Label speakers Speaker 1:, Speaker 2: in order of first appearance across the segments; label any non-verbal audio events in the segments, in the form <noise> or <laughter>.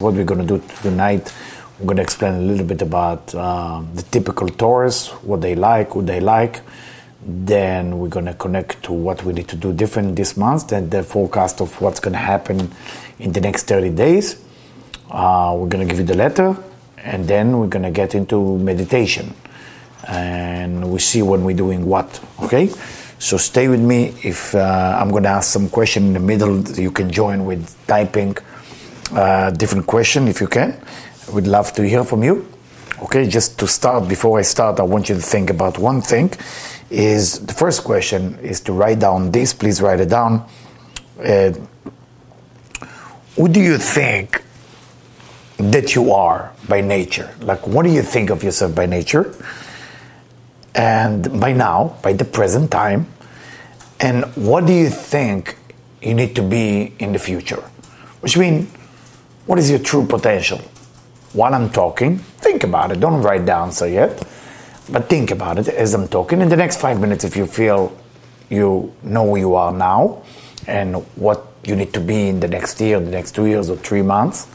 Speaker 1: What we're going to do tonight, we're going to explain a little bit about uh, the typical Taurus, what they like, what they like. Then we're going to connect to what we need to do different this month, and the forecast of what's going to happen in the next 30 days. Uh, we're going to give you the letter, and then we're going to get into meditation. And we see when we're doing what, okay? So stay with me. If uh, I'm going to ask some question in the middle, you can join with typing different question if you can. We'd love to hear from you. Okay, just to start, before I start, I want you to think about one thing. Is the first question is to write down this. Please write it down. Uh, who do you think that you are by nature? Like, what do you think of yourself by nature? And by now, by the present time, and what do you think you need to be in the future? Which means, what is your true potential? While I'm talking, think about it. Don't write down so yet, but think about it as I'm talking. In the next five minutes, if you feel you know who you are now and what you need to be in the next year, the next two years, or three months,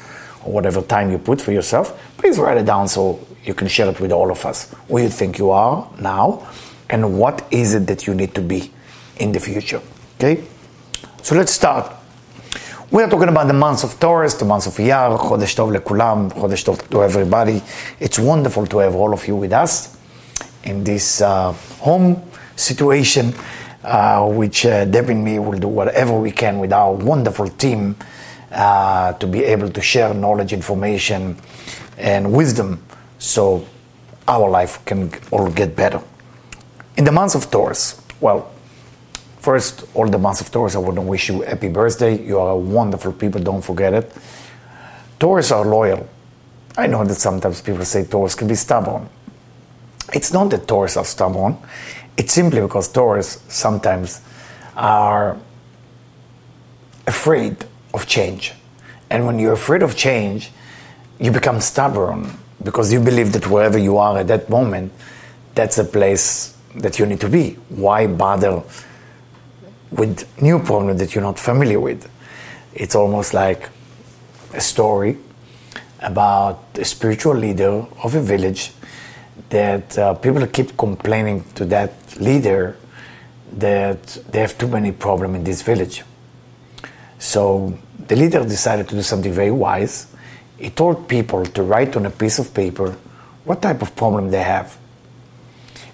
Speaker 1: or whatever time you put for yourself, please write it down so you can share it with all of us. Who you think you are now, and what is it that you need to be in the future. Okay? So let's start. We are talking about the months of Taurus, the months of Iyar, Chodesh Tov lekulam, Chodesh Tov to everybody. It's wonderful to have all of you with us in this uh, home situation, uh, which uh, Deb and me will do whatever we can with our wonderful team uh, to be able to share knowledge, information, and wisdom so our life can all get better. In the month of Taurus, well, First, all the months of Taurus, I want to wish you happy birthday. You are wonderful people, don't forget it. Taurus are loyal. I know that sometimes people say Taurus can be stubborn. It's not that Taurus are stubborn, it's simply because Taurus sometimes are afraid of change. And when you're afraid of change, you become stubborn because you believe that wherever you are at that moment, that's a place that you need to be. Why bother with new problem that you're not familiar with. It's almost like a story about a spiritual leader of a village that uh, people keep complaining to that leader that they have too many problems in this village. So the leader decided to do something very wise. He told people to write on a piece of paper what type of problem they have.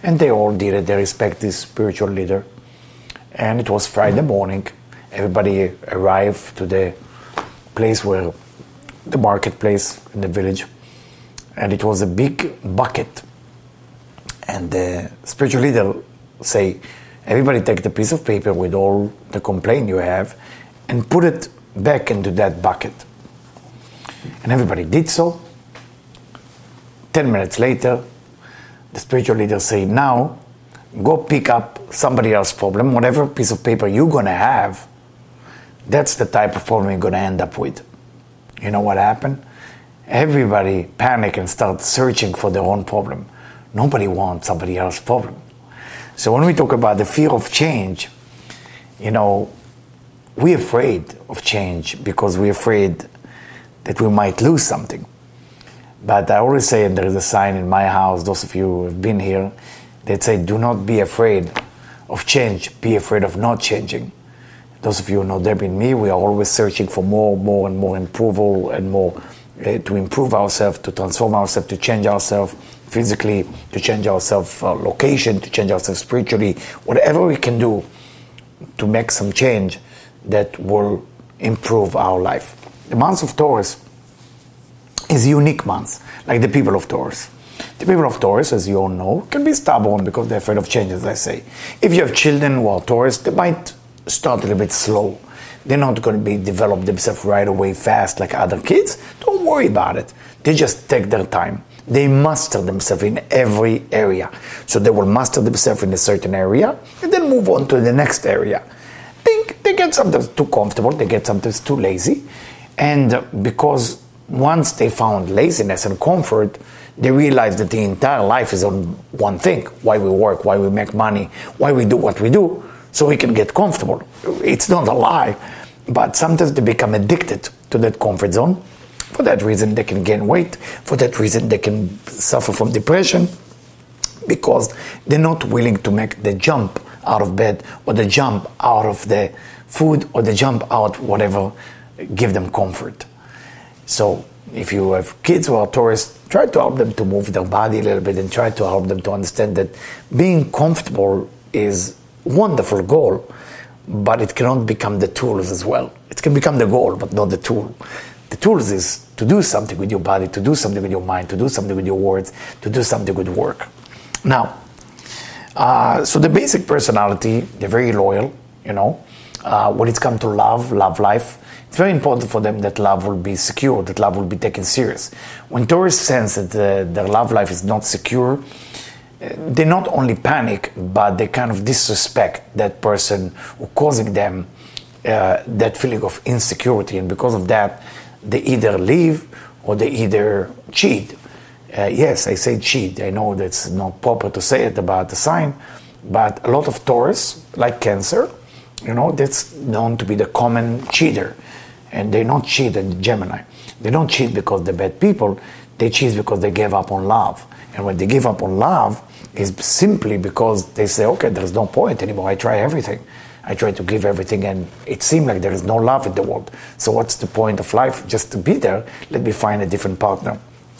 Speaker 1: And they all did it. They respect this spiritual leader and it was Friday morning. Everybody arrived to the place where the marketplace in the village, and it was a big bucket. And the spiritual leader say, everybody take the piece of paper with all the complaint you have, and put it back into that bucket. And everybody did so. Ten minutes later, the spiritual leader say, now go pick up somebody else's problem, whatever piece of paper you're going to have, that's the type of problem you're going to end up with. You know what happened? Everybody panic and start searching for their own problem. Nobody wants somebody else's problem. So when we talk about the fear of change, you know, we're afraid of change because we're afraid that we might lose something. But I always say, and there is a sign in my house, those of you who have been here, they say, do not be afraid of change, be afraid of not changing. Those of you who know Debbie and me, we are always searching for more, more, and more approval and more uh, to improve ourselves, to transform ourselves, to change ourselves physically, to change ourselves uh, location, to change ourselves spiritually, whatever we can do to make some change that will improve our life. The month of Taurus is a unique month, like the people of Taurus. The people of Taurus, as you all know, can be stubborn because they're afraid of change, as I say. If you have children who are Taurus, they might start a little bit slow. They're not going to be develop themselves right away fast like other kids. Don't worry about it. They just take their time. They master themselves in every area. So they will master themselves in a certain area and then move on to the next area. They, they get sometimes too comfortable, they get sometimes too lazy. And because once they found laziness and comfort, they realize that the entire life is on one thing why we work, why we make money, why we do what we do, so we can get comfortable. It's not a lie, but sometimes they become addicted to that comfort zone For that reason, they can gain weight. For that reason, they can suffer from depression because they're not willing to make the jump out of bed or the jump out of the food or the jump out whatever give them comfort. So if you have kids who are Taurus, try to help them to move their body a little bit and try to help them to understand that being comfortable is wonderful goal, but it cannot become the tools as well. It can become the goal, but not the tool. The tools is to do something with your body, to do something with your mind, to do something with your words, to do something with work. Now, uh, so the basic personality, they're very loyal, you know. Uh, when it's come to love, love life, it's very important for them that love will be secure, that love will be taken serious. When Taurus sense that uh, their love life is not secure, uh, they not only panic, but they kind of disrespect that person who causing them uh, that feeling of insecurity, and because of that, they either leave or they either cheat. Uh, yes, I say cheat. I know that's not proper to say it about the sign, but a lot of Taurus, like Cancer, you know, that's known to be the common cheater. And they don't cheat in Gemini. They don't cheat because they're bad people. They cheat because they gave up on love. And when they give up on love, is simply because they say, okay, there's no point anymore. I try everything. I try to give everything, and it seems like there is no love in the world. So what's the point of life? Just to be there. Let me find a different partner.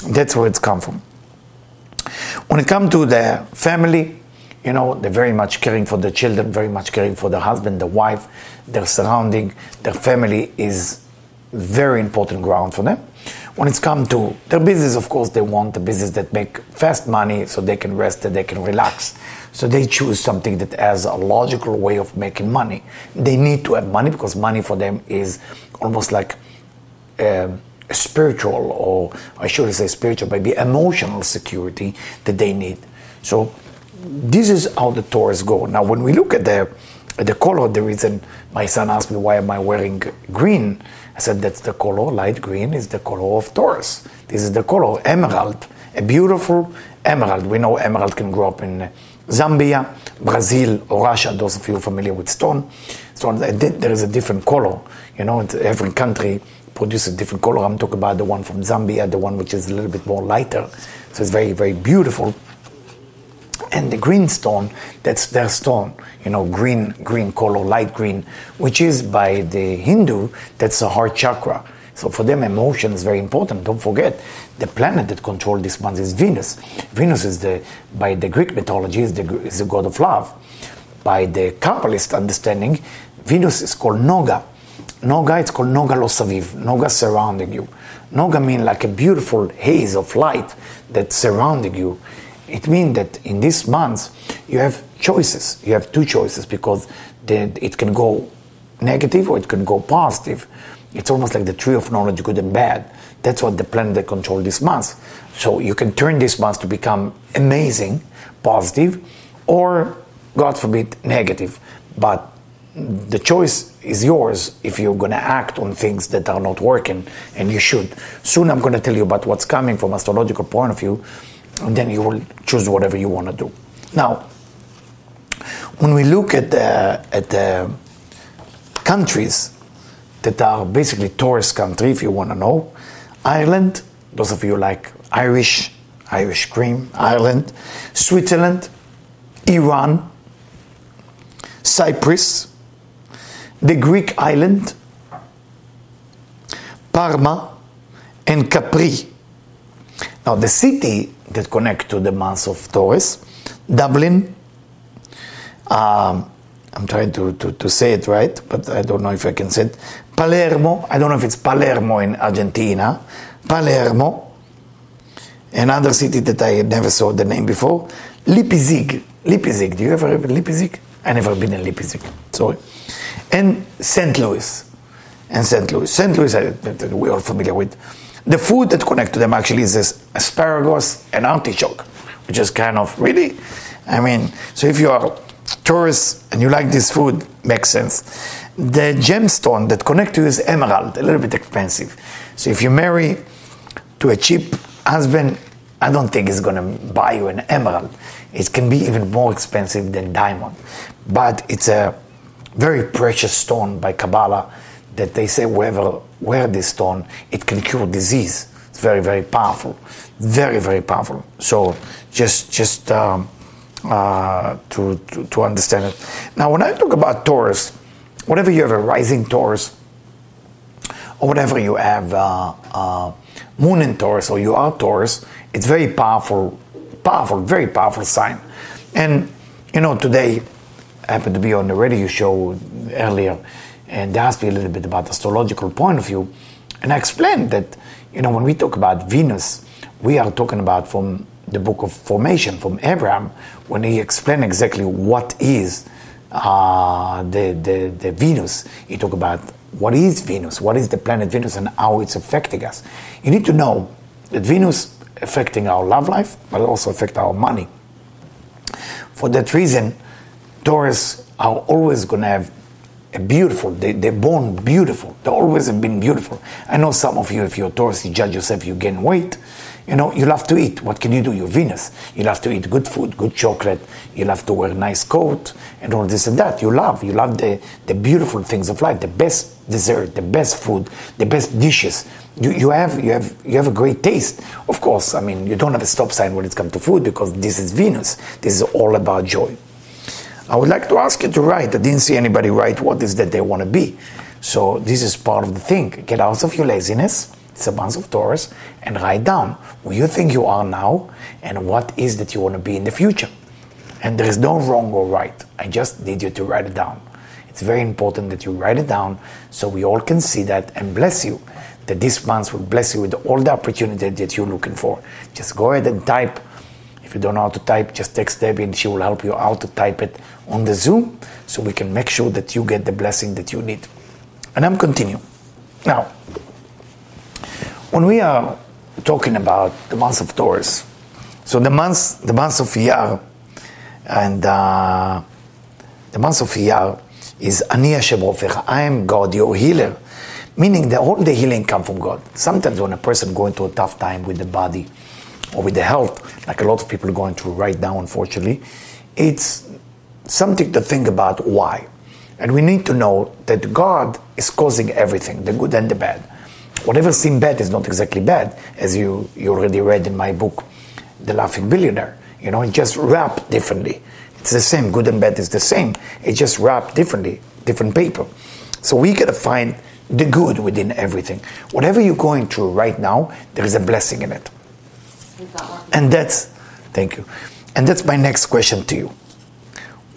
Speaker 1: That's where it's come from. When it comes to the family, you know, they're very much caring for the children, very much caring for the husband, the wife, their surrounding, their family is very important ground for them. When it's come to their business, of course, they want a business that make fast money so they can rest and they can relax. So they choose something that has a logical way of making money. They need to have money because money for them is almost like a spiritual, or I should say spiritual, maybe emotional security that they need. So this is how the Taurus go. Now, when we look at the at the color, the reason my son asked me why am I wearing green, I said that's the color. Light green is the color of Taurus. This is the color emerald, a beautiful emerald. We know emerald can grow up in uh, Zambia, Brazil, or Russia. Those of you familiar with stone, stone uh, there is a different color. You know, every country produces a different color. I'm talking about the one from Zambia, the one which is a little bit more lighter. So it's very, very beautiful and the green stone that's their stone you know green green color light green which is by the hindu that's the heart chakra. So for them emotion is very important. Don't forget the planet that controls this month is venus. Venus is the by the greek mythology is the, is the god of love. By the kabbalist understanding venus is called noga. Noga it's called noga lo saviv noga surrounding you. Noga means like a beautiful haze of light that's surrounding you it means that in this month you have choices. You have two choices because it can go negative or it can go positive. It's almost like the tree of knowledge, good and bad. That's what the planet that control this month. So you can turn this month to become amazing, positive, or God forbid, negative. But the choice is yours if you're going to act on things that are not working, and you should. Soon I'm going to tell you about what's coming from astrological point of view and then you will choose whatever you want to do. Now, when we look at the, at the countries that are basically Taurus country, if you want to know, Ireland, those of you like Irish, Irish cream, Ireland, Switzerland, Iran, Cyprus, the Greek island, Parma, and Capri. Now, the city that connect to the month of Taurus. Dublin, um, I'm trying to, to, to, say it right, but I don't know if I can say it. Palermo, I don't know if it's Palermo in Argentina. Palermo, another city that I never saw the name before. Leipzig. Leipzig, do you ever have Leipzig? I never been in Leipzig, sorry. And St. Louis. And St. Louis. St. Louis, we're all familiar with. The food that connect to them actually is this asparagus and artichoke, which is kind of really, I mean, so if you are Taurus and you like this food, makes sense. The gemstone that connect to you is emerald, a little bit expensive. So if you marry to a cheap husband, I don't think he's gonna buy you an emerald. It can be even more expensive than diamond, but it's a very precious stone by Kabbalah that they say whoever wear this stone, it can cure disease. It's very, very powerful. Very, very powerful. So just, just um, uh, to, to, to understand it. Now, when I talk about Taurus, whatever you have a rising Taurus, or whatever you have uh, uh, Moon in Taurus, or you are Taurus, it's very powerful, powerful, very powerful sign. And you know, today I happened to be on the radio show earlier, and they asked me a little bit about the astrological point of view, and I explained that you know when we talk about Venus, we are talking about from the book of formation from Abraham when he explained exactly what is uh, the, the, the Venus. He talked about what is Venus, what is the planet Venus, and how it's affecting us. You need to know that Venus affecting our love life, but also affect our money. For that reason, Taurus are always going to have beautiful. They, they're born beautiful. They always have been beautiful. I know some of you, if you're Taurus, you judge yourself, you gain weight. You know, you love to eat. What can you do? You're Venus. You love to eat good food, good chocolate. You love to wear nice coat and all this and that. You love. You love the, the beautiful things of life, the best dessert, the best food, the best dishes. You, you, have, you, have, you have a great taste. Of course, I mean, you don't have a stop sign when it comes to food because this is Venus. This is all about joy. I would like to ask you to write. I didn't see anybody write what is that they want to be. So this is part of the thing. Get out of your laziness it's a month of Taurus, and write down who you think you are now and what is that you want to be in the future. And there is no wrong or right. I just need you to write it down. It's very important that you write it down so we all can see that and bless you. That this month will bless you with all the opportunity that you're looking for. Just go ahead and type. If you don't know how to type, just text Debbie and she will help you out to type it on the Zoom so we can make sure that you get the blessing that you need. And I'm continuing. Now, when we are talking about the month of Taurus, so the month, the month of Iyar, and uh, the month of Iyar is Ani Hashem I am God, your healer. Meaning that all the healing come from God. Sometimes when a person going through a tough time with the body or with the health, like a lot of people are going through right now, unfortunately, it's something to think about why. And we need to know that God is causing everything, the good and the bad whatever seems bad is not exactly bad, as you, you already read in my book, The Laughing Billionaire. You know, it just wrapped differently. It's the same, good and bad is the same. It just wrapped differently, different paper. So we gotta find the good within everything. Whatever you're going through right now, there is a blessing in it. And that's, thank you. And that's my next question to you.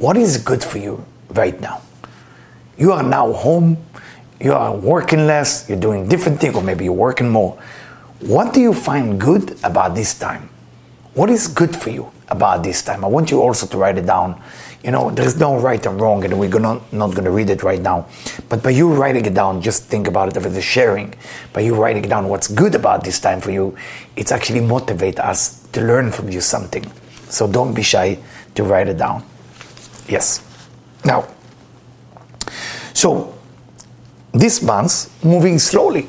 Speaker 1: What is good for you right now? You are now home you are working less, you're doing different things, or maybe you're working more. What do you find good about this time? What is good for you about this time? I want you also to write it down. You know, there's no right and wrong, and we're gonna, not going to read it right now. But by you writing it down, just think about it as a sharing. By you writing down what's good about this time for you, it's actually motivate us to learn from you something. So don't be shy to write it down. Yes. Now, so this month moving slowly.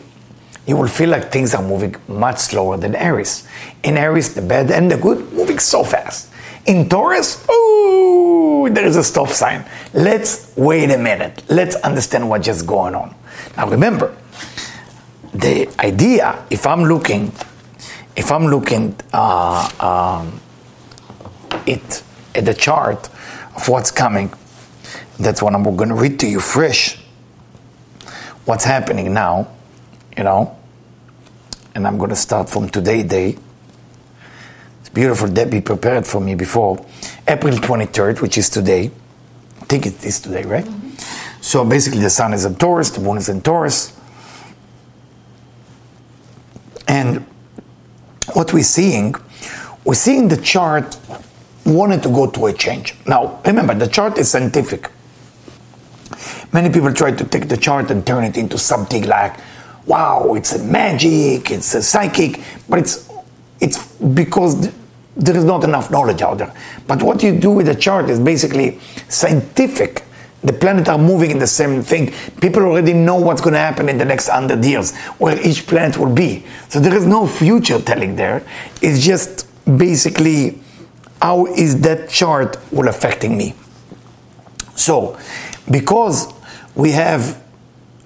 Speaker 1: You will feel like things are moving much slower than Aries. In Aries, the bad and the good moving so fast. In Taurus, oh, there is a stop sign. Let's wait a minute. Let's understand what's just going on. Now remember, the idea, if I'm looking, if I'm looking uh, um, it at the chart of what's coming, that's what I'm going to read to you fresh what's happening now, you know, and I'm going to start from today day. It's beautiful. Debbie prepared for me before April 23rd, which is today. I think it is today, right? Mm-hmm. So basically, the sun is in Taurus, the moon is in Taurus. And what we're seeing, we're seeing the chart wanted to go to a change. Now, remember, the chart is scientific. Many people try to take the chart and turn it into something like, wow, it's a magic, it's a psychic, but it's it's because there is not enough knowledge out there. But what you do with the chart is basically scientific. The planets are moving in the same thing. People already know what's going to happen in the next 100 years, where each planet will be. So there is no future telling there. It's just basically how is that chart will affecting me. So because we have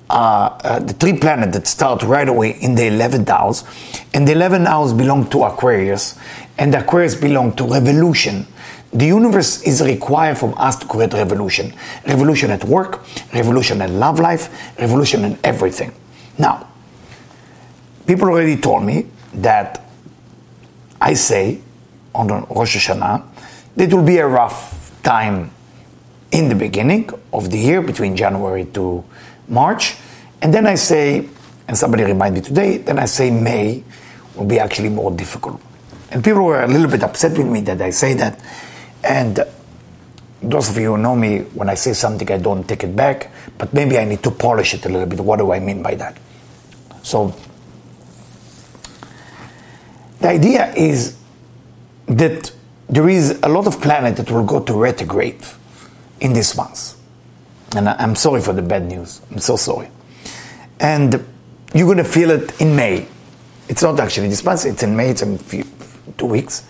Speaker 1: uh, uh, the three planets that start right away in the 11th house, and the 11th house belong to Aquarius, and Aquarius belong to revolution. The universe is required from us to create revolution. Revolution at work, revolution in love life, revolution in everything. Now, people already told me that I say on Rosh Hashanah it will be a rough time in the beginning of the year between January to March. And then I say, and somebody reminded me today, then I say May will be actually more difficult. And people were a little bit upset with me that I say that. And those of you who know me, when I say something, I don't take it back, but maybe I need to polish it a little bit. What do I mean by that? So, the idea is that there is a lot of planet that will go to retrograde in this month. And I'm sorry for the bad news. I'm so sorry. And you're going to feel it in May. It's not actually this month, it's in May, it's in few, two weeks.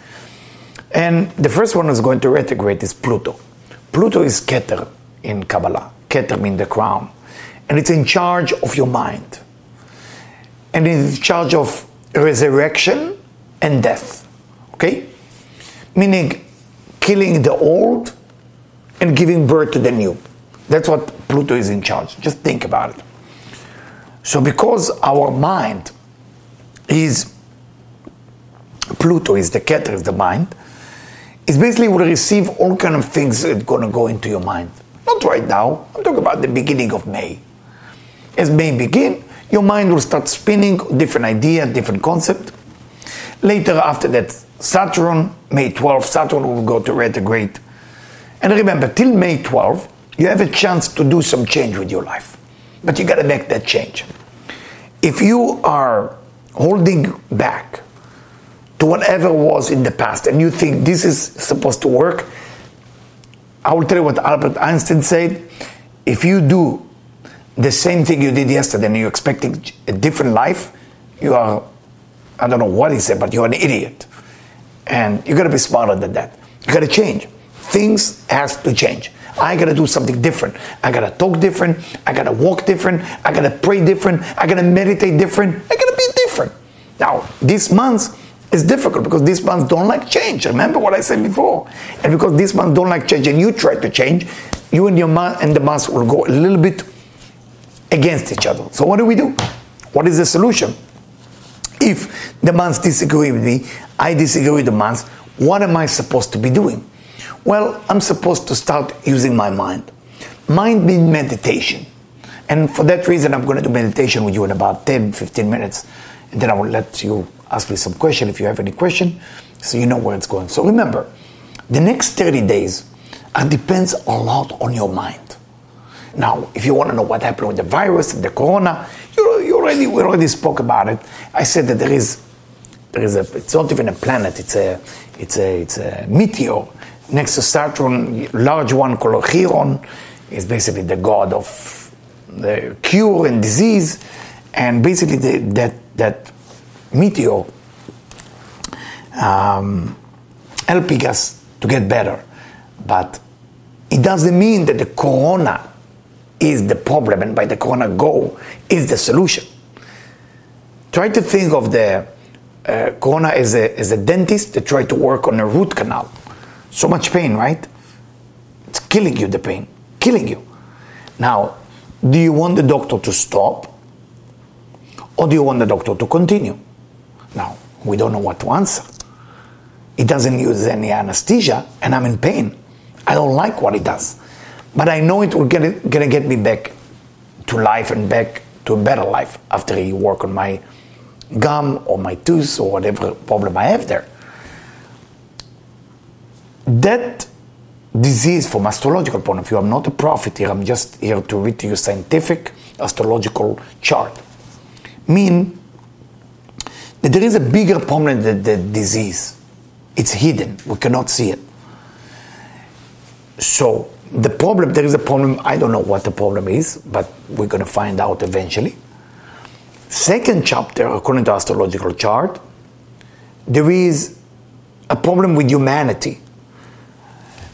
Speaker 1: And the first one is going to retrograde is Pluto. Pluto is Keter in Kabbalah. Keter means the crown. And it's in charge of your mind. And it's in charge of resurrection and death. Okay? Meaning killing the old and giving birth to the new. That's what Pluto is in charge. Just think about it. So, because our mind is Pluto is the Keter, is the mind, it's basically will receive all kind of things that are going to go into your mind. Not right now. I'm talking about the beginning of May. As May begin, your mind will start spinning different idea, different concept. Later, after that, Saturn, May 12th, Saturn will go to retrograde. And remember, till May 12th, you have a chance to do some change with your life. But you got to make that change. If you are holding back to whatever was in the past and you think this is supposed to work, I will tell you what Albert Einstein said. If you do the same thing you did yesterday and you're expecting a different life, you are, I don't know what he said, but you're an idiot. And you gotta be smarter than that. You gotta change. Things has to change. I gotta do something different. I gotta talk different. I gotta walk different. I gotta pray different. I gotta meditate different. I gotta be different. Now, this month is difficult because these months don't like change. Remember what I said before. And because these months don't like change and you try to change, you and your month and the months will go a little bit against each other. So what do we do? What is the solution? If the months disagree with me, I disagree with the months, what am I supposed to be doing? Well, I'm supposed to start using my mind. Mind means meditation. And for that reason, I'm going to do meditation with you in about 10, 15 minutes. And then I will let you ask me some question if you have any question, so you know where it's going. So remember, the next 30 days uh, depends a lot on your mind. Now, if you want to know what happened with the virus and the corona, you, you already we already spoke about it. I said that there is there is a it's not even a planet, it's a it's a it's a meteor next to Saturn, large one called Chiron, is basically the god of the cure and disease, and basically the, that that meteor um, helping us to get better, but it doesn't mean that the corona is the problem, and by the corona go is the solution. Try to think of the uh, corona as a, as a dentist that try to work on a root canal so much pain, right? It's killing you, the pain, killing you. Now, do you want the doctor to stop? Or do you want the doctor to continue? Now, we don't know what to answer. He doesn't use any anesthesia, and I'm in pain. I don't like what he does. But I know it will get gonna get me back to life and back to a better life after he work on my gum or my tooth or whatever problem I have there that disease from astrological point of view, I'm not a prophet here, I'm just here to read to you scientific astrological chart, mean that there is a bigger problem than the disease. It's hidden, we cannot see it. So the problem, there is a problem, I don't know what the problem is, but we're going to find out eventually. Second chapter, according to astrological chart, there is a problem with humanity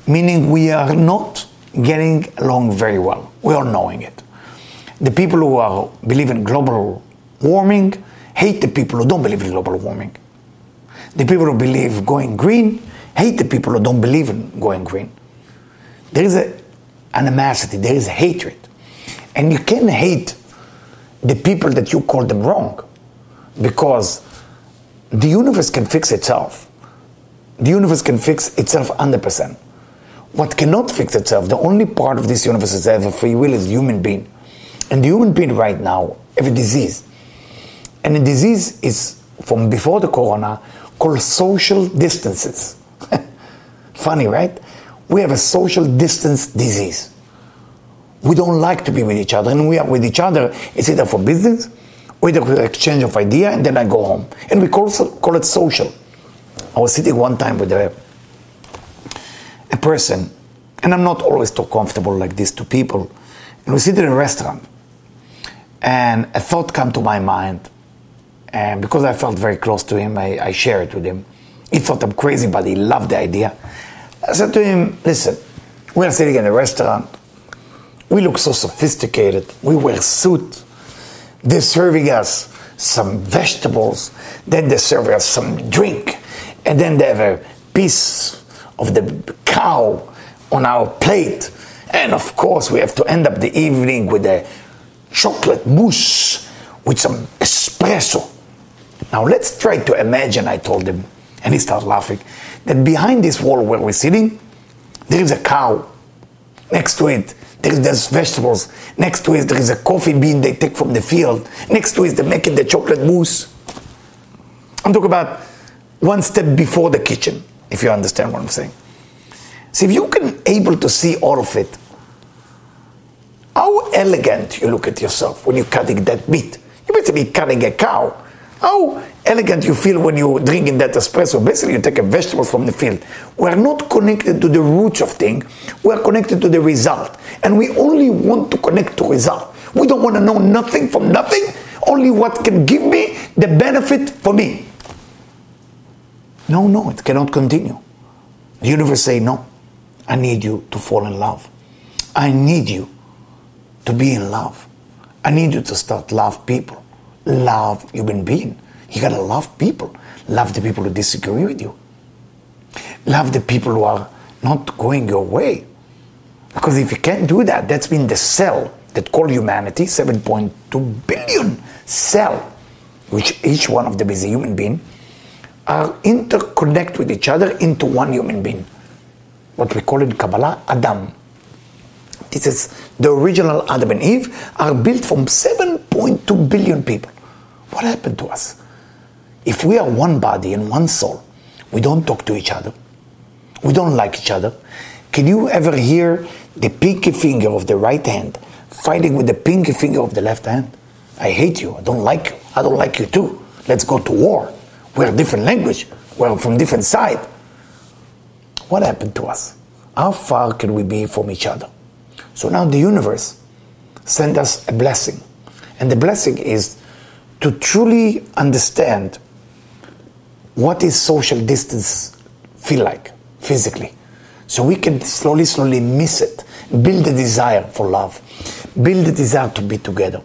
Speaker 1: meaning we are not getting along very well. We are knowing it. The people who are, believe in global warming hate the people who don't believe in global warming. The people who believe going green hate the people who don't believe in going green. There is a animosity, there is hatred. And you can hate the people that you call them wrong because the universe can fix itself. The universe can fix itself 100%. What cannot fix itself, the only part of this universe that has a free will is human being. And the human being right now have a disease. And the disease is from before the corona called social distances. <laughs> Funny, right? We have a social distance disease. We don't like to be with each other, and we are with each other. It's either for business or either for exchange of idea, and then I go home. And we call, call it social. I was sitting one time with a, a person, and I'm not always too comfortable like this to people. And we sit in a restaurant, and a thought came to my mind. And because I felt very close to him, I, I shared it with him. He thought I'm crazy, but he loved the idea. I said to him, listen, we're sitting in a restaurant. We look so sophisticated. We wear suits. They're serving us some vegetables. Then they serve us some drink. And then they have a piece of the cow on our plate. And of course, we have to end up the evening with a chocolate mousse with some espresso. Now let's try to imagine, I told him, and he started laughing, that behind this wall where we're sitting, there is a cow. Next to it, there is vegetables. Next to it, there is a coffee bean they take from the field. Next to it, they're making the chocolate mousse. I'm talking about one step before the kitchen, if you understand what I'm saying. So if you can able to see all of it, how elegant you look at yourself when you're cutting that meat. You're basically cutting a cow. How elegant you feel when you're drinking that espresso. Basically, you take a vegetable from the field. We're not connected to the roots of things. We're connected to the result. And we only want to connect to result. We don't want to know nothing from nothing, only what can give me the benefit for me. No, no, it cannot continue. The universe say, no, I need you to fall in love. I need you to be in love. I need you to start love people, love human being. You gotta love people. Love the people who disagree with you. Love the people who are not going your way. Because if you can't do that, that's been the cell that call humanity, 7.2 billion cell, which each one of them is a human being, are interconnect with each other into one human being. What we call in Kabbalah Adam. This is the original Adam and Eve are built from 7.2 billion people. What happened to us? If we are one body and one soul, we don't talk to each other, we don't like each other. Can you ever hear the pinky finger of the right hand fighting with the pinky finger of the left hand? I hate you. I don't like you. I don't like you too. Let's go to war. We're different language. We're from different side. What happened to us? How far can we be from each other? So now the universe sent us a blessing. And the blessing is to truly understand what is social distance feel like physically. So we can slowly slowly miss it. Build a desire for love. Build a desire to be together.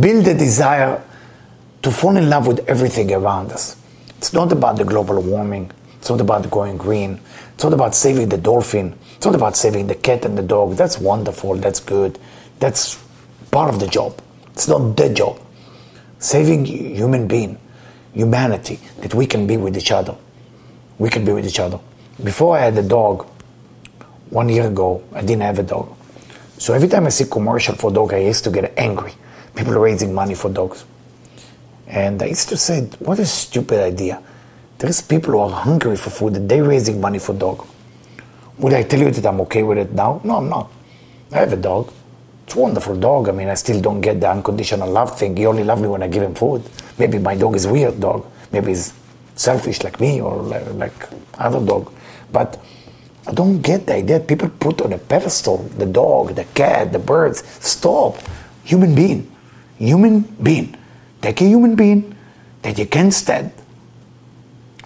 Speaker 1: Build a desire to fall in love with everything around us. It's not about the global warming. It's not about going green. It's not about saving the dolphin. It's not about saving the cat and the dog. That's wonderful. That's good. That's part of the job it's not the job saving human being humanity, that we can be with each other. We can be with each other. Before I had a dog, one year ago, I didn't have a dog. So every time I see commercial for dog, I used to get angry. People raising money for dogs. And I used to say, what a stupid idea. There's people who are hungry for food and they're raising money for dog. Would I tell you that I'm okay with it now? No, I'm not. I have a dog. It's a wonderful dog. I mean, I still don't get the unconditional love thing. He only loves me when I give him food. Maybe my dog is weird dog. Maybe he's selfish like me or like, other dog. But I don't get the idea. People put on a pedestal the dog, the cat, the birds. Stop. Human being. Human being. Take a human being that you can't stand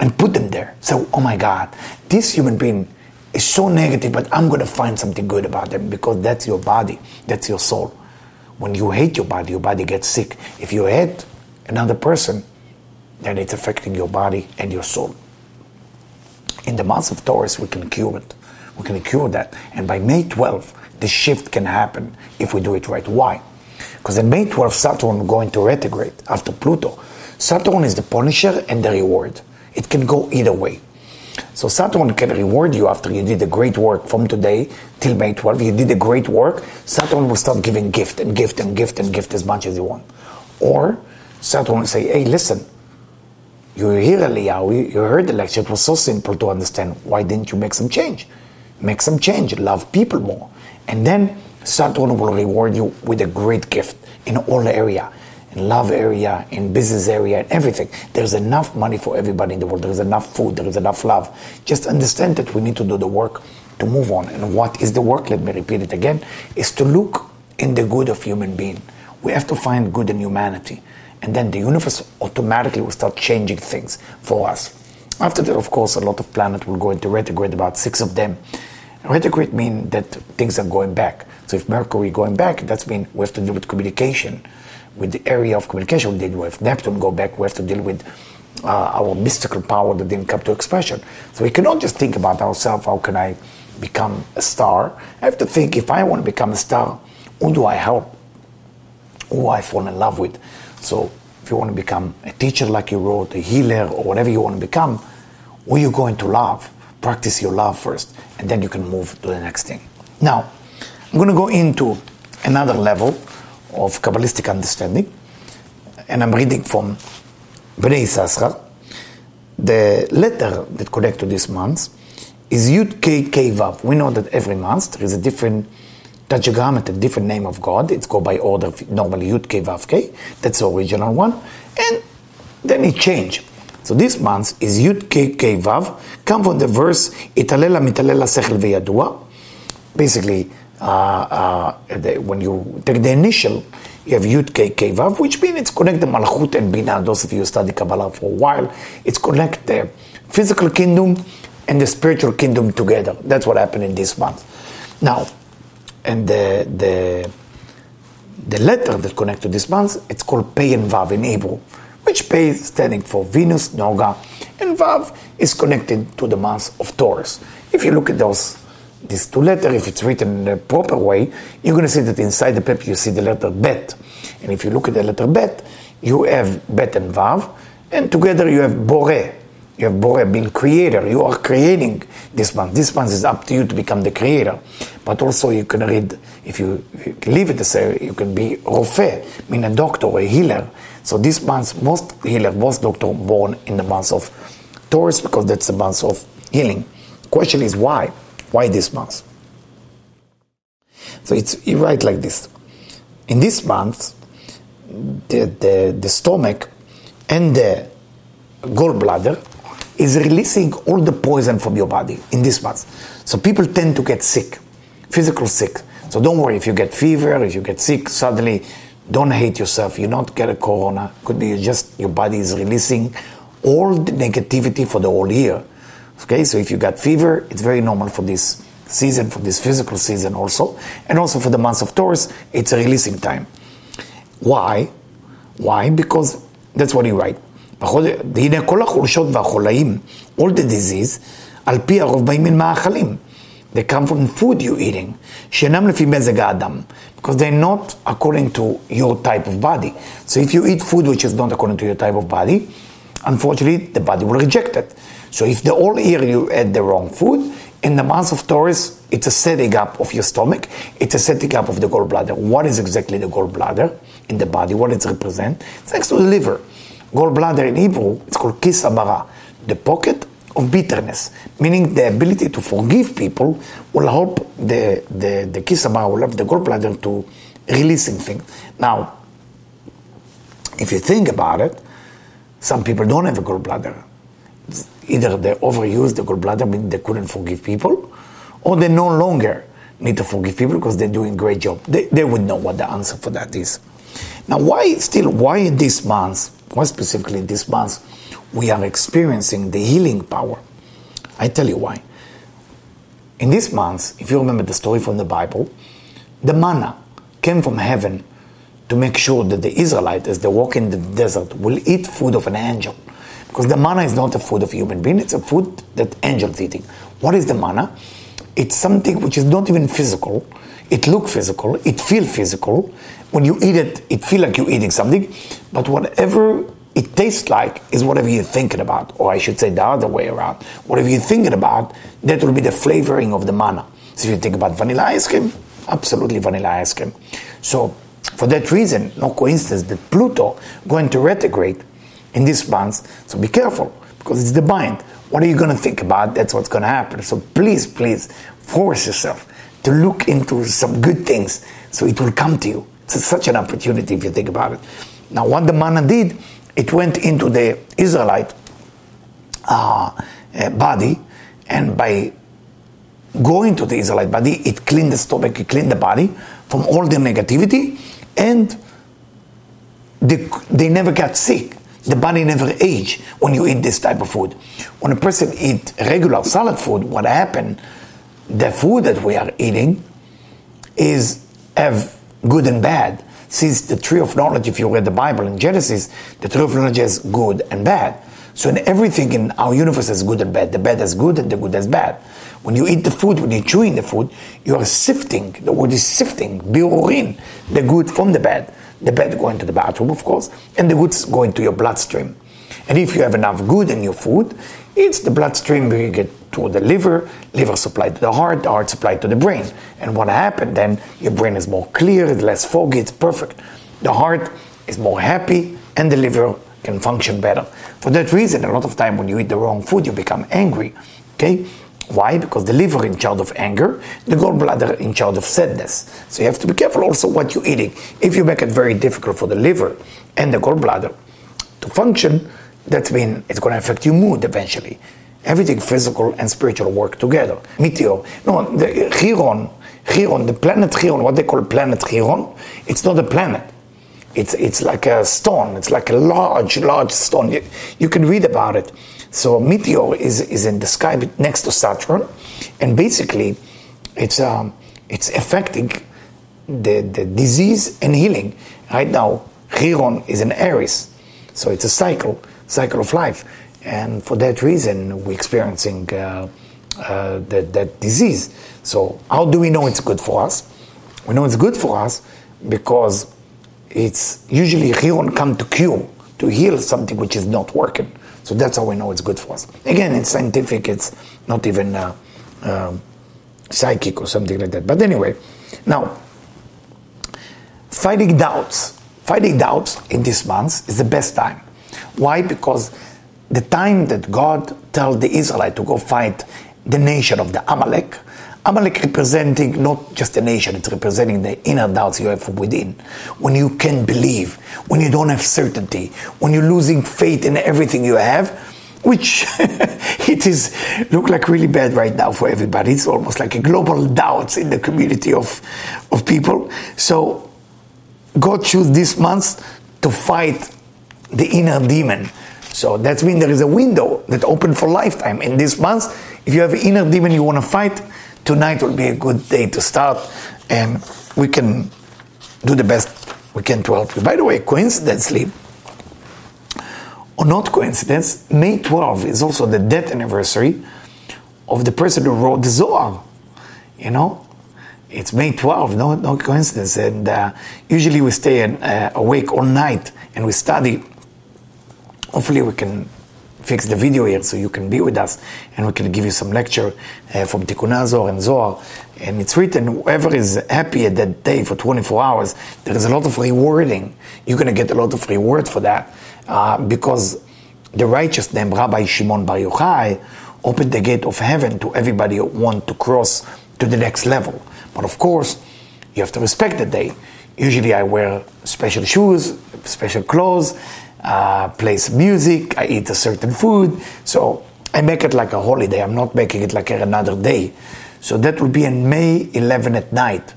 Speaker 1: and put them there. So, oh my God, this human being is so negative, but I'm going to find something good about them because that's your body, that's your soul. When you hate your body, your body gets sick. If you hate another person, then it's affecting your body and your soul. In the month of Taurus, we can cure it. We can cure that. And by May 12th, the shift can happen if we do it right. Why? Because in May 12th, Saturn will go into retrograde after Pluto. Saturn is the punisher and the reward. It can go either way. So Saturn can reward you after you did a great work from today till May 12. You did a great work. Saturn will start giving gift and gift and gift and gift as much as you want. Or Saturn will say, hey, listen, you hear Eliyahu, you heard the lecture, it was so simple to understand. Why didn't you make some change? Make some change, love people more. And then Saturn will reward you with a great gift in all area in love area, in business area, in everything. There's enough money for everybody in the world. There is enough food. There is enough love. Just understand that we need to do the work to move on. And what is the work? Let me repeat it again: is to look in the good of human being. We have to find good in humanity, and then the universe automatically will start changing things for us. After that, of course, a lot of planets will go into retrograde. About six of them. Retrograde means that things are going back. So if Mercury going back, that's mean we have to deal with communication with the area of communication we did with Neptune go back, we have to deal with uh, our mystical power that didn't come to expression. So we cannot just think about ourselves, how can I become a star? I have to think, if I want to become a star, who do I help? Who I fall in love with? So if you want to become a teacher like you wrote, a healer, or whatever you want to become, who are you going to love? Practice your love first, and then you can move to the next thing. Now, I'm going to go into another level of Kabbalistic understanding, and I'm reading from Bnei Yissaschar. The letter that connects to this month is Yud K K Vav. We know that every month there is a different tetragrammaton, a different name of God. It's go by order, normally Yud K Vav K. That's the original one, and then it changed. So this month is Yud K K Vav, come from the verse Italela mitalela sechel. Basically, Uh, uh, the, when you take the initial, you have Yud K K Vav, which means it's connect the Malchut and Bina. Those of you who study Kabbalah for a while, it's connect the physical kingdom and the spiritual kingdom together. That's what happened in this month. Now, and the the the letter that connect to this month, it's called Pei and Vav in Hebrew, which Pei standing for Venus, Noga, and Vav is connected to the month of Taurus. If you look at those these two letters, if it's written in a proper way, you're going to see that inside the paper you see the letter bet. And if you look at the letter bet, you have bet and vav, and together you have bore. You have bore being creator. You are creating this month. This month is up to you to become the creator. But also you can read, if you, leave it as a, you can be rofe, mean a doctor or a healer. So this month, most healer, most doctor born in the month of Taurus because that's the month of healing. Question is why? Why this month? So it's you write like this. In this month, the, the, the stomach and the gallbladder is releasing all the poison from your body in this month. So people tend to get sick, physical sick. So don't worry if you get fever, if you get sick suddenly, don't hate yourself. You don't get a corona. Could be just your body is releasing all the negativity for the whole year. Okay, so if you got fever, it's very normal for this season, for this physical season also, and also for the months of Taurus, it's a releasing time. Why? Why? Because that's what he write. והנה כל החולשות והחולאים, all the disease, על פי הרוב באים מן מאכלים. They come from food you're eating, שאינם לפי מזג האדם, because they're not according to your type of body. So if you eat food which is not according to your type of body, unfortunately the body will reject it. So if the whole year you ate the wrong food, in the month of Taurus, it's a setting up of your stomach, it's a setting up of the gallbladder. What is exactly the gallbladder in the body? What it represent? It's next to the liver. Gallbladder in Hebrew, it's called kisabara, the pocket of bitterness, meaning the ability to forgive people will help the, the, the kisabara, will help the gallbladder to releasing things. Now, if you think about it, some people don't have a gallbladder either they overuse the gallbladder, meaning they couldn't forgive people, or they no longer need to forgive people because they're doing a great job. They, they would know what the answer for that is. Now, why still, why in this month, why specifically in this month, we are experiencing the healing power? I tell you why. In this month, if you remember the story from the Bible, the manna came from heaven to make sure that the Israelite, as they walk in the desert, will eat food of an angel. Because the manna is not a food of human being, it's a food that angels eating. What is the manna? It's something which is not even physical. It look physical, it feel physical. When you eat it, it feel like you're eating something. But whatever it tastes like is whatever you're thinking about, or I should say the other way around. Whatever you're thinking about, that will be the flavoring of the manna. So if you think about vanilla ice cream, absolutely vanilla ice cream. So for that reason, no coincidence that Pluto going to retrograde in this month. So be careful because it's the bind. What are you going to think about? That's what's going to happen. So please, please force yourself to look into some good things so it will come to you. It's such an opportunity if you think about it. Now, what the manna did, it went into the Israelite uh, uh, body, and by going to the Israelite body, it cleaned the stomach, it cleaned the body from all the negativity, and they, they never got sick. The body never age when you eat this type of food. When a person eat regular salad food, what happened? The food that we are eating is have good and bad. Since the tree of knowledge, if you read the Bible in Genesis, the tree of knowledge has good and bad. So in everything in our universe is good and bad. The bad is good and the good is bad. When you eat the food, when you're chewing the food, you are sifting. The word is sifting, biurin, the good from the bad the bad going to the bathroom, of course, and the good's going to your bloodstream. And if you have enough good in your food, it's the bloodstream you get to the liver, liver supplied to the heart, the heart supplied to the brain. And what happened then, your brain is more clear, it's less foggy, it's perfect. The heart is more happy, and the liver can function better. For that reason, a lot of time when you eat the wrong food, you become angry. Okay? Why? Because the liver in charge of anger, the gallbladder in charge of sadness. So you have to be careful also what you're eating. If you make it very difficult for the liver and the gallbladder to function, that means it's going to affect your mood eventually. Everything physical and spiritual work together. Meteor. No, the Chiron, Chiron, the planet Chiron, what they call planet Chiron, it's not a planet. It's, it's like a stone. It's like a large, large stone. You, you can read about it. So meteor is, is in the sky next to Saturn, and basically, it's um, it's affecting the, the disease and healing. Right now, Chiron is in Aries, so it's a cycle, cycle of life, and for that reason, we're experiencing uh, uh, that, that disease. So how do we know it's good for us? We know it's good for us because it's usually Chiron come to cure, to heal something which is not working. So that's how we know it's good for us. Again, it's scientific, it's not even uh, uh, psychic or something like that. But anyway, now, fighting doubts. Fighting doubts in this month is the best time. Why? Because the time that God told the Israelite to go fight the nation of the Amalek, Amalek representing not just a nation, it's representing the inner doubts you have within. When you can't believe, when you don't have certainty, when you're losing faith in everything you have, which <laughs> it is look like really bad right now for everybody. It's almost like a global doubts in the community of, of people. So God chose this month to fight the inner demon. So that means there is a window that open for lifetime. In this month, if you have an inner demon you want to fight, tonight will be a good day to start, and we can do the best we can to help you. By the way, coincidentally, or not coincidence, May 12 is also the death anniversary of the person who wrote the Zohar. You know, it's May 12, no, no coincidence. And uh, usually we stay in, uh, awake all night and we study. Hopefully, we can fix the video here so you can be with us and we can give you some lecture uh, from Tikkunei Zohar and Zohar. And it's written, whoever is happy at that day for 24 hours, there is a lot of rewarding. You're going to get a lot of reward for that uh, because the righteous named Rabbi Shimon Bar Yochai opened the gate of heaven to everybody who want to cross to the next level. But of course, you have to respect the day. Usually I wear special shoes, special clothes, uh, plays music, I eat a certain food. So I make it like a holiday. I'm not making it like another day. So that will be in May 11 at night.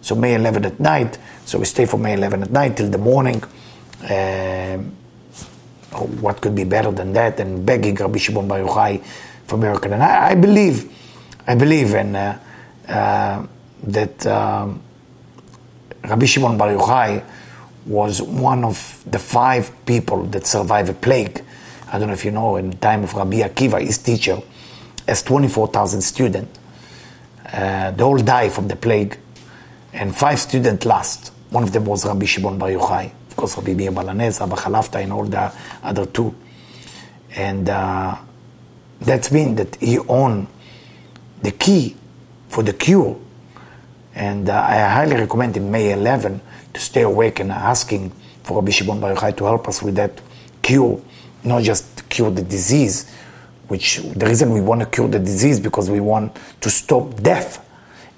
Speaker 1: So May 11 at night. So we stay for May 11 at night till the morning. Um, oh, what could be better than that? And begging Rabbi Shimon Bar Yochai for miracle. And I, I believe, I believe in uh, uh, that um, Rabbi Shimon Bar Yochai was one of the five people that survived a plague. I don't know if you know, in the time of Rabbi Akiva, his teacher, has 24,000 students. Uh, they all died from the plague, and five students last. One of them was Rabbi Shimon Bar Yochai, of course, Rabbi Meir Baal HaNes, Rabbi Chalafta, and all the other two. And uh, that's mean that he owned the key for the cure. And uh, I highly recommend in May 11 to stay awake and asking for Rabbi Shimon Bar Yochai to help us with that cure, not just cure the disease, which the reason we want to cure the disease because we want to stop death,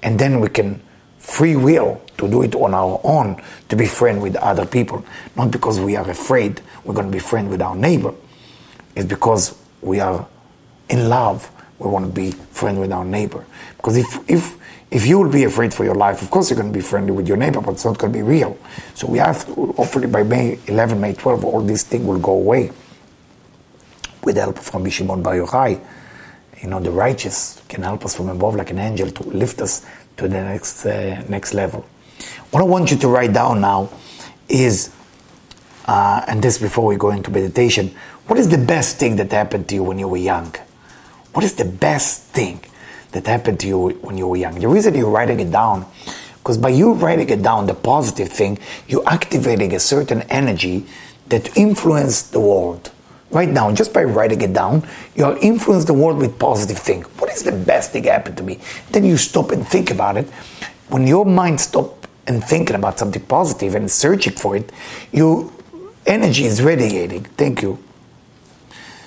Speaker 1: and then we can free will to do it on our own to be friend with other people, not because we are afraid we're going to be friend with our neighbor. It's because we are in love. We want to be friend with our neighbor. Because if if if you will be afraid for your life, of course you're going to be friendly with your neighbor, but it's not going to be real. So we have, to, hopefully by May 11, May 12, all these things will go away with the help of Rabbi Shimon Bar Yochai. You know, the righteous can help us from above like an angel to lift us to the next, uh, next level. What I want you to write down now is, uh, and this before we go into meditation, what is the best thing that happened to you when you were young? What is the best thing? that happened to you when you were young. The reason you're writing it down, because by you writing it down, the positive thing, you're activating a certain energy that influence the world. Right now, just by writing it down, you are influence the world with positive thing. What is the best thing happened to me? Then you stop and think about it. When your mind stop and thinking about something positive and searching for it, your energy is radiating. Thank you.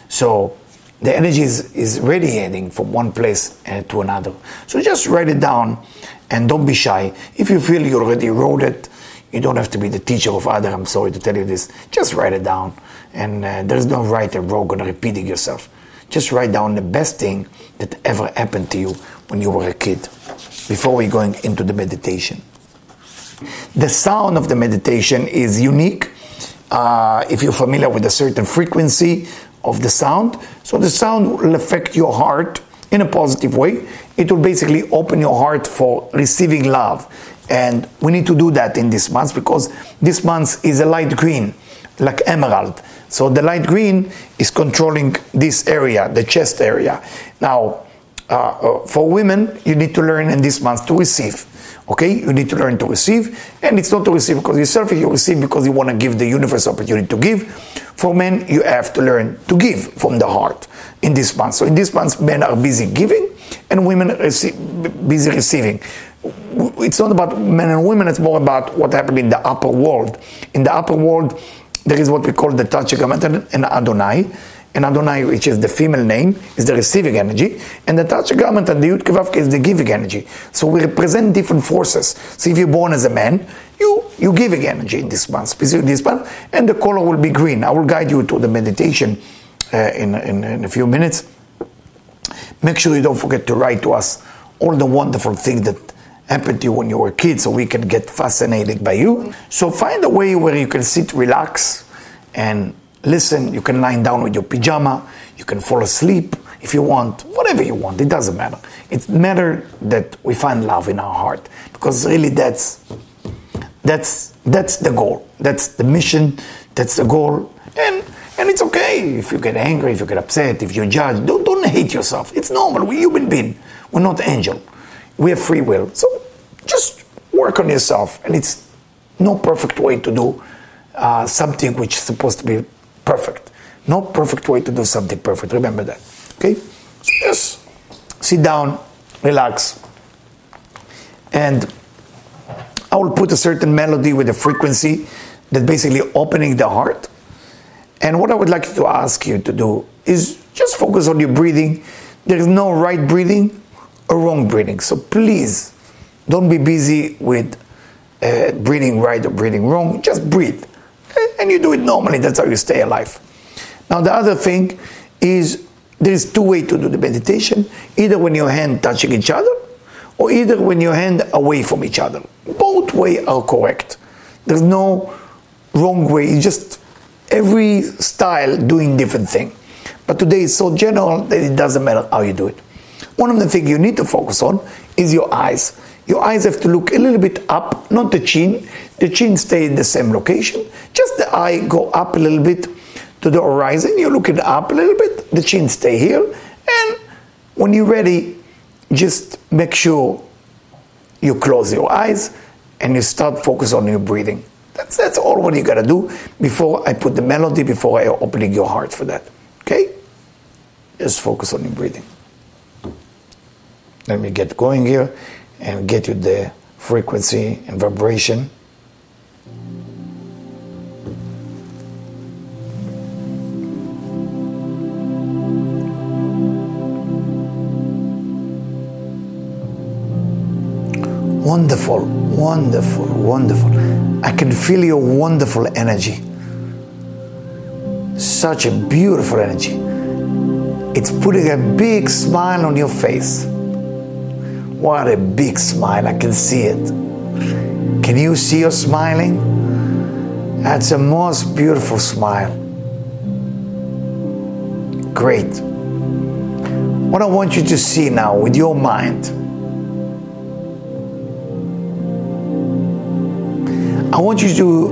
Speaker 1: So the energy is, is radiating from one place uh, to another. So just write it down and don't be shy. If you feel you already wrote it, you don't have to be the teacher of other. I'm sorry to tell you this. Just write it down. And uh, there's no right or wrong on repeating yourself. Just write down the best thing that ever happened to you when you were a kid before we going into the meditation. The sound of the meditation is unique. Uh, if you're familiar with a certain frequency of the sound. So the sound will affect your heart in a positive way. It will basically open your heart for receiving love. And we need to do that in this month because this month is a light green, like emerald. So the light green is controlling this area, the chest area. Now, uh, uh for women, you need to learn in this month to receive. Okay, you need to learn to receive, and it's not to receive because you're selfish, you receive because you want to give the universe opportunity to give. For men, you have to learn to give from the heart in this month. So in this month, men are busy giving, and women are busy receiving. It's not about men and women, it's more about what happened in the upper world. In the upper world, there is what we call the Tetragrammaton and Adonai and Adonai, which is the female name, is the receiving energy, and the Tetragrammaton and the Yud is the giving energy. So we represent different forces. So if you're born as a man, you you giving energy in this month, specifically this month, and the color will be green. I will guide you to the meditation uh, in, in, in a few minutes. Make sure you don't forget to write to us all the wonderful things that happened to you when you were a kid so we can get fascinated by you. So find a way where you can sit, relax, and listen, you can lie down with your pajama, you can fall asleep if you want, whatever you want, it doesn't matter. It matters that we find love in our heart because really that's that's that's the goal. That's the mission, that's the goal. And and it's okay if you get angry, if you get upset, if you judge. Don't don't hate yourself. It's normal. We're human beings. We're not angel. We have free will. So just work on yourself. And it's no perfect way to do uh, something which is supposed to be perfect. No perfect way to do something perfect. Remember that. Okay? So just sit down, relax, and I will put a certain melody with a frequency that basically opening the heart. And what I would like to ask you to do is just focus on your breathing. There is no right breathing or wrong breathing. So please don't be busy with uh, breathing right or breathing wrong. Just breathe and you do it normally. That's how you stay alive. Now, the other thing is there is two ways to do the meditation either when your hand touching each other or either when your hand away from each other. Both ways are correct. There's no wrong way. It's just every style doing different thing. But today is so general that it doesn't matter how you do it. One of the things you need to focus on is your eyes. Your eyes have to look a little bit up, not the chin. The chin stay in the same location. Just the eye go up a little bit to the horizon. You look it up a little bit. The chin stay here. And when you're ready, just make sure you close your eyes and you start focus on your breathing. That's, that's all what you gotta do before I put the melody, before I opening your heart for that. Okay? Just focus on your breathing. Let me get going here and get you the frequency and vibration. Wonderful, wonderful, wonderful. I can feel your wonderful energy. Such a beautiful energy. It's putting a big smile on your face. What a big smile, I can see it. Can you see you're smiling? That's a most beautiful smile. Great. What I want you to see now with your mind I want you to,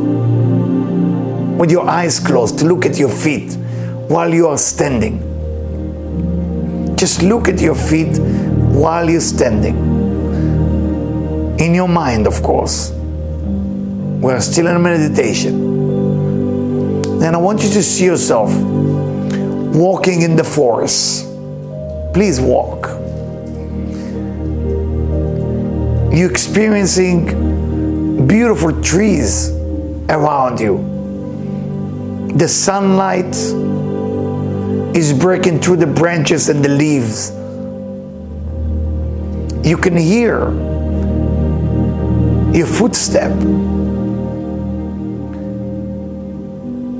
Speaker 1: with your eyes closed, to look at your feet while you are standing. Just look at your feet while you're standing. In your mind, of course. We're still in meditation. Then I want you to see yourself walking in the forest. Please walk. You're experiencing beautiful trees around you. The sunlight is breaking through the branches and the leaves. You can hear your footstep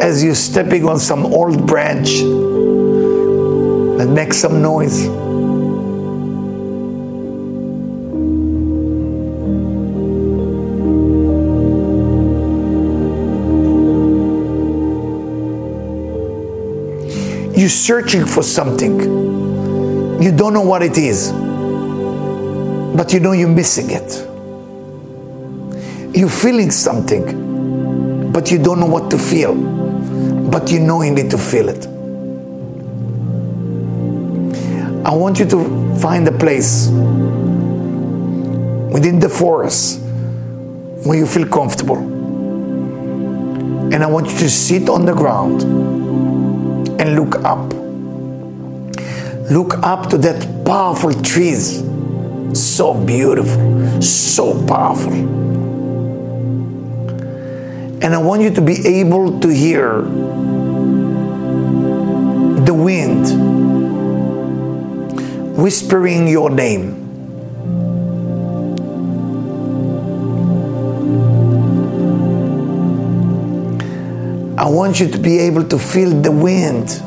Speaker 1: as you're stepping on some old branch that makes some noise. You're searching for something. You don't know what it is, but you know you're missing it. You're feeling something, but you don't know what to feel, but you know you need to feel it. I want you to find a place within the forest where you feel comfortable. And I want you to sit on the ground and look up. Look up to that powerful trees. So beautiful, so powerful. And I want you to be able to hear the wind whispering your name. I want you to be able to feel the wind.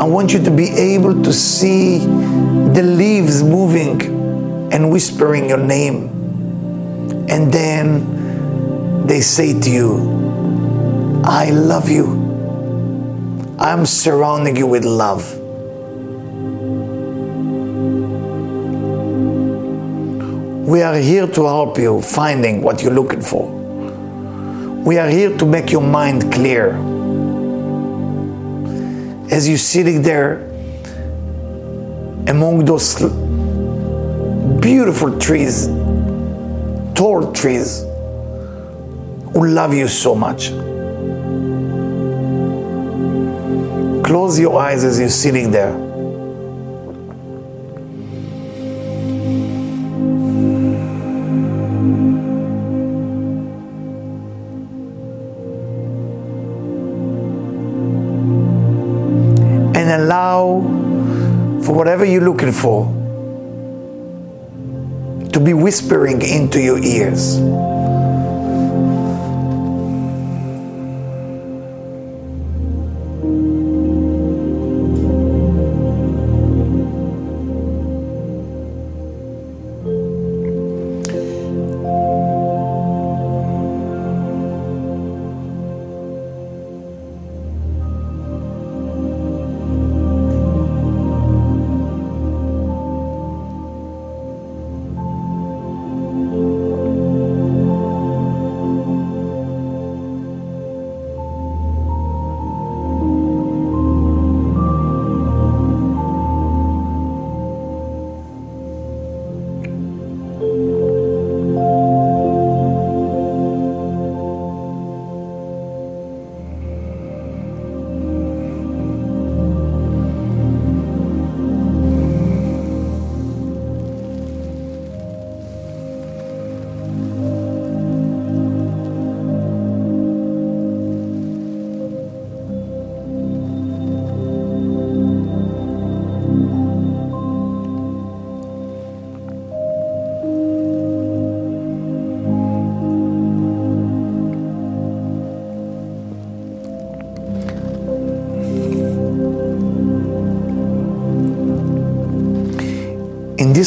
Speaker 1: I want you to be able to see the leaves moving and whispering your name. And then they say to you, I love you. I'm surrounding you with love. We are here to help you finding what you're looking for. We are here to make your mind clear. As you're sitting there among those beautiful trees, tall trees, who love you so much. Close your eyes as you're sitting there. And allow for whatever you're looking for to be whispering into your ears.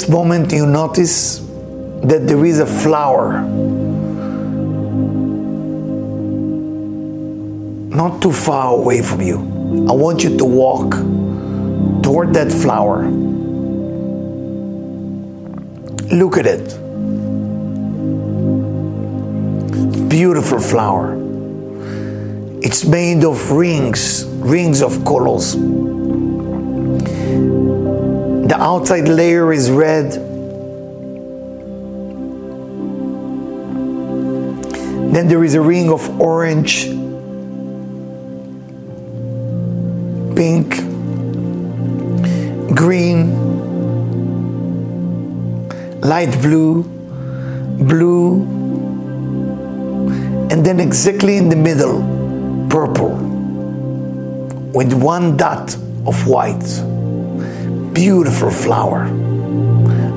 Speaker 1: Moment, you notice that there is a flower not too far away from you. I want you to walk toward that flower. Look at it. Beautiful flower. It's made of rings, rings of colors. The outside layer is red. Then there is a ring of orange, pink, green, light blue, blue, and then exactly in the middle, purple, with one dot of white. Beautiful flower.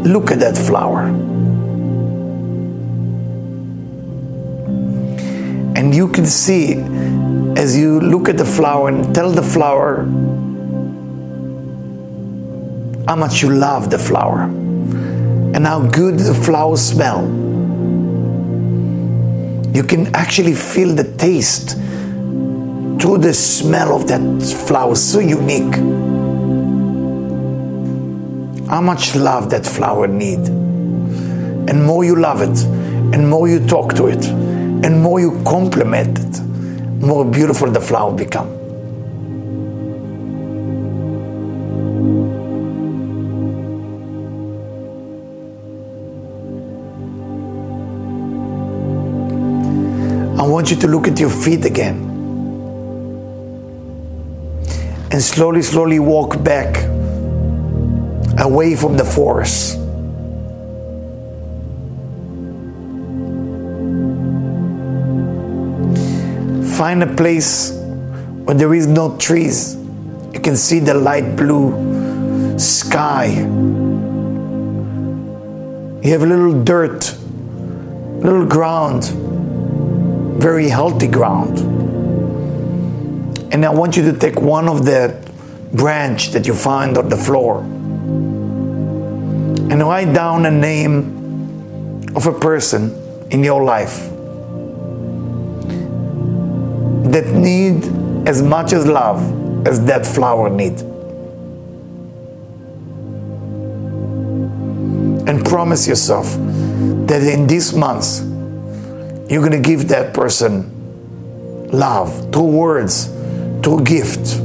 Speaker 1: Look at that flower. And you can see as you look at the flower and tell the flower how much you love the flower and how good the flowers smell. You can actually feel the taste through the smell of that flower, so unique. How much love that flower need. And more you love it, and more you talk to it, and more you compliment it, more beautiful the flower become. I want you to look at your feet again. And slowly, slowly walk back away from the forest. Find a place where there is no trees. You can see the light blue sky. You have a little dirt, little ground, very healthy ground. And I want you to take one of the branch that you find on the floor and write down a name of a person in your life that need as much as love as that flower need. And promise yourself that in these months you're going to give that person love through words through gift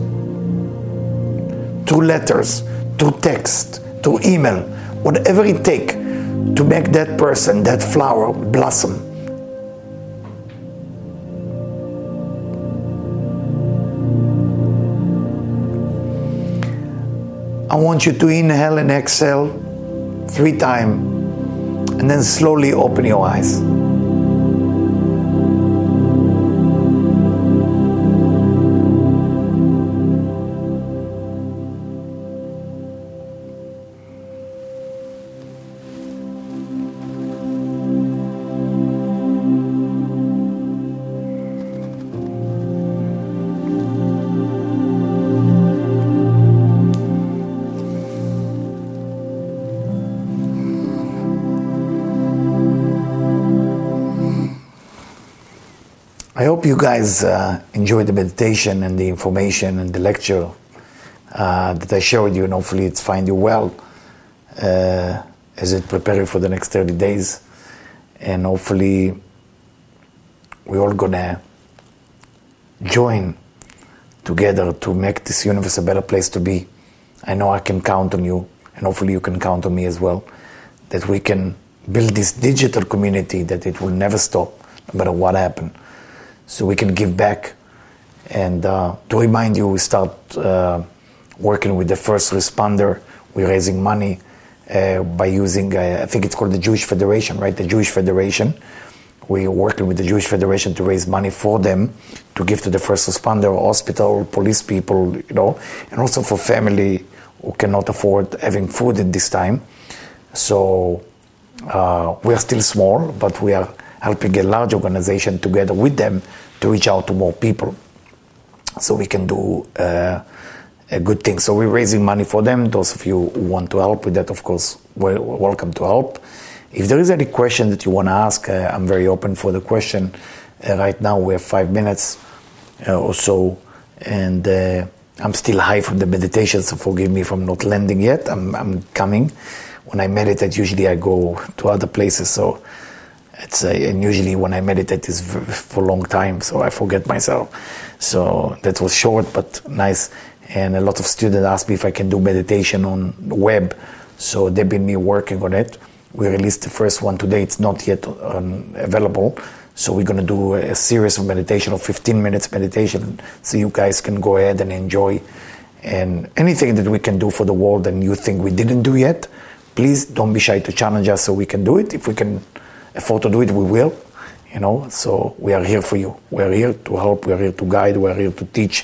Speaker 1: through letters through text through email whatever it takes to make that person, that flower blossom. I want you to inhale and exhale three times and then slowly open your eyes. I hope you guys uh, enjoyed the meditation and the information and the lecture uh, that I with you, and hopefully it's find you well uh, as it prepare you for the next 30 days. And hopefully we're all gonna join together to make this universe a better place to be. I know I can count on you, and hopefully you can count on me as well, that we can build this digital community that it will never stop, no matter what happens so we can give back. And uh, to remind you, we start uh, working with the first responder. We're raising money uh, by using, uh, I think it's called the Jewish Federation, right? The Jewish Federation. We're working with the Jewish Federation to raise money for them to give to the first responder, hospital, police people, you know, and also for family who cannot afford having food in this time. So uh, we're still small, but we are helping a large organization together with them to reach out to more people so we can do uh, a good thing. So we're raising money for them. Those of you who want to help with that, of course, we're welcome to help. If there is any question that you want to ask, uh, I'm very open for the question. Uh, right now we have five minutes uh, or so, and uh, I'm still high from the meditation, so forgive me from not landing yet. I'm, I'm coming. When I meditate, usually I go to other places, so it's uh, and usually when I meditate is for a long time, so I forget myself. So that was short but nice. And a lot of students ask me if I can do meditation on web, so they've been me working on it. We released the first one today. It's not yet um, available, so we're going to do a series of meditation of 15 minutes meditation, so you guys can go ahead and enjoy. And anything that we can do for the world and you think we didn't do yet, please don't be shy to challenge us so we can do it. If we can afford to do it, we will. You know, so we are here for you. We are here to help. We are here to guide. We are here to teach.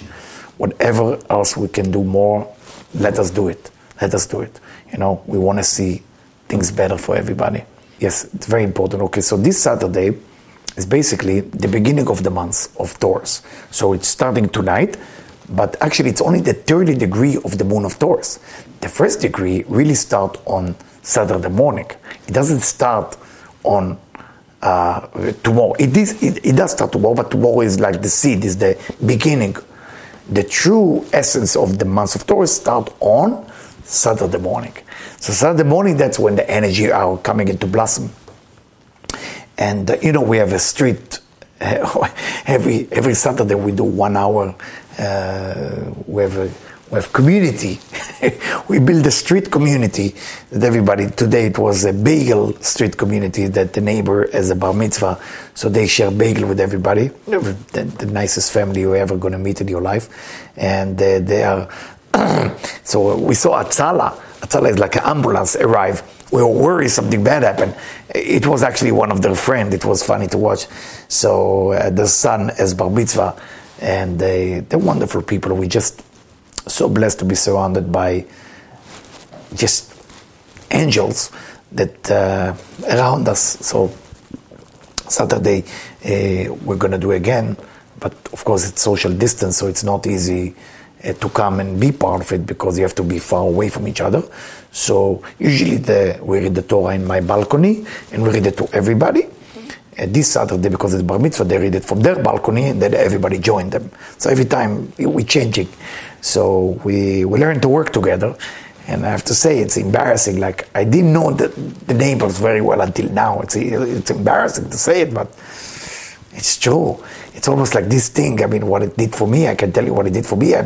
Speaker 1: Whatever else we can do more, let us do it. Let us do it. You know, we want to see things better for everybody. Yes, it's very important. Okay, so this Saturday is basically the beginning of the month of Taurus. So it's starting tonight, but actually it's only the 30 degree of the moon of Taurus. The first degree really start on Saturday morning. It doesn't start on uh, tomorrow. It, is, it, it does start tomorrow, but tomorrow is like the seed, is the beginning. The true essence of the month of Taurus start on Saturday morning. So Saturday morning, that's when the energy are coming into blossom. And uh, you know, we have a street <laughs> every every Saturday. We do one hour. Uh, we have a we have community. <laughs> we build a street community that everybody. Today it was a bagel street community that the neighbor has a bar mitzvah, so they share bagel with everybody. The, the nicest family you're ever going to meet in your life, and uh, they are. <clears throat> so we saw Hatzalah. Hatzalah is like an ambulance arrive. We were worried something bad happened. It was actually one of their friends. It was funny to watch. So uh, the son has bar mitzvah, and they, they're wonderful people. We just so blessed to be surrounded by just angels that uh, around us. So Saturday uh, we're to do again, but of course it's social distance, so it's not easy uh, to come and be part of it because you have to be far away from each other. So usually the, we read the Torah in my balcony and we read it to everybody. And this Saturday, because it's bar mitzvah, they read it from their balcony, and then everybody joined them. So every time we changing. So we, we learned to work together. And I have to say, it's embarrassing. Like, I didn't know the, the neighbors very well until now. It's, it's embarrassing to say it, but it's true. It's almost like this thing. I mean, what it did for me, I can tell you what it did for me. I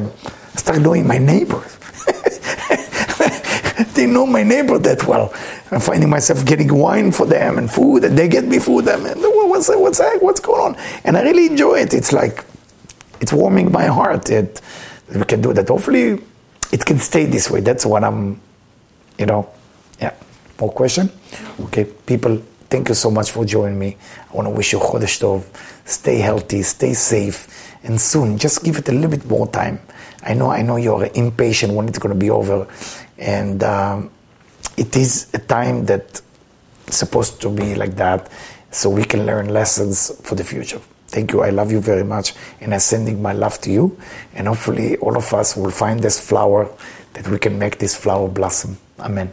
Speaker 1: started knowing my neighbors. <laughs> they know my neighbor that well. I'm finding myself getting wine for them and food, and they get me food. I And what's what's what's going on? And I really enjoy it. It's like it's warming my heart. We can do that. Hopefully, it can stay this way. That's what I'm, you know, yeah. More question? Okay, people, thank you so much for joining me. I want to wish you Chodesh Tov. Stay healthy, stay safe, and soon, just give it a little bit more time. I know, I know you're impatient when it's going to be over, and um, it is a time that supposed to be like that, so we can learn lessons for the future. Thank you. I love you very much. And I'm sending my love to you. And hopefully, all of us will find this flower that we can make this flower blossom. Amen.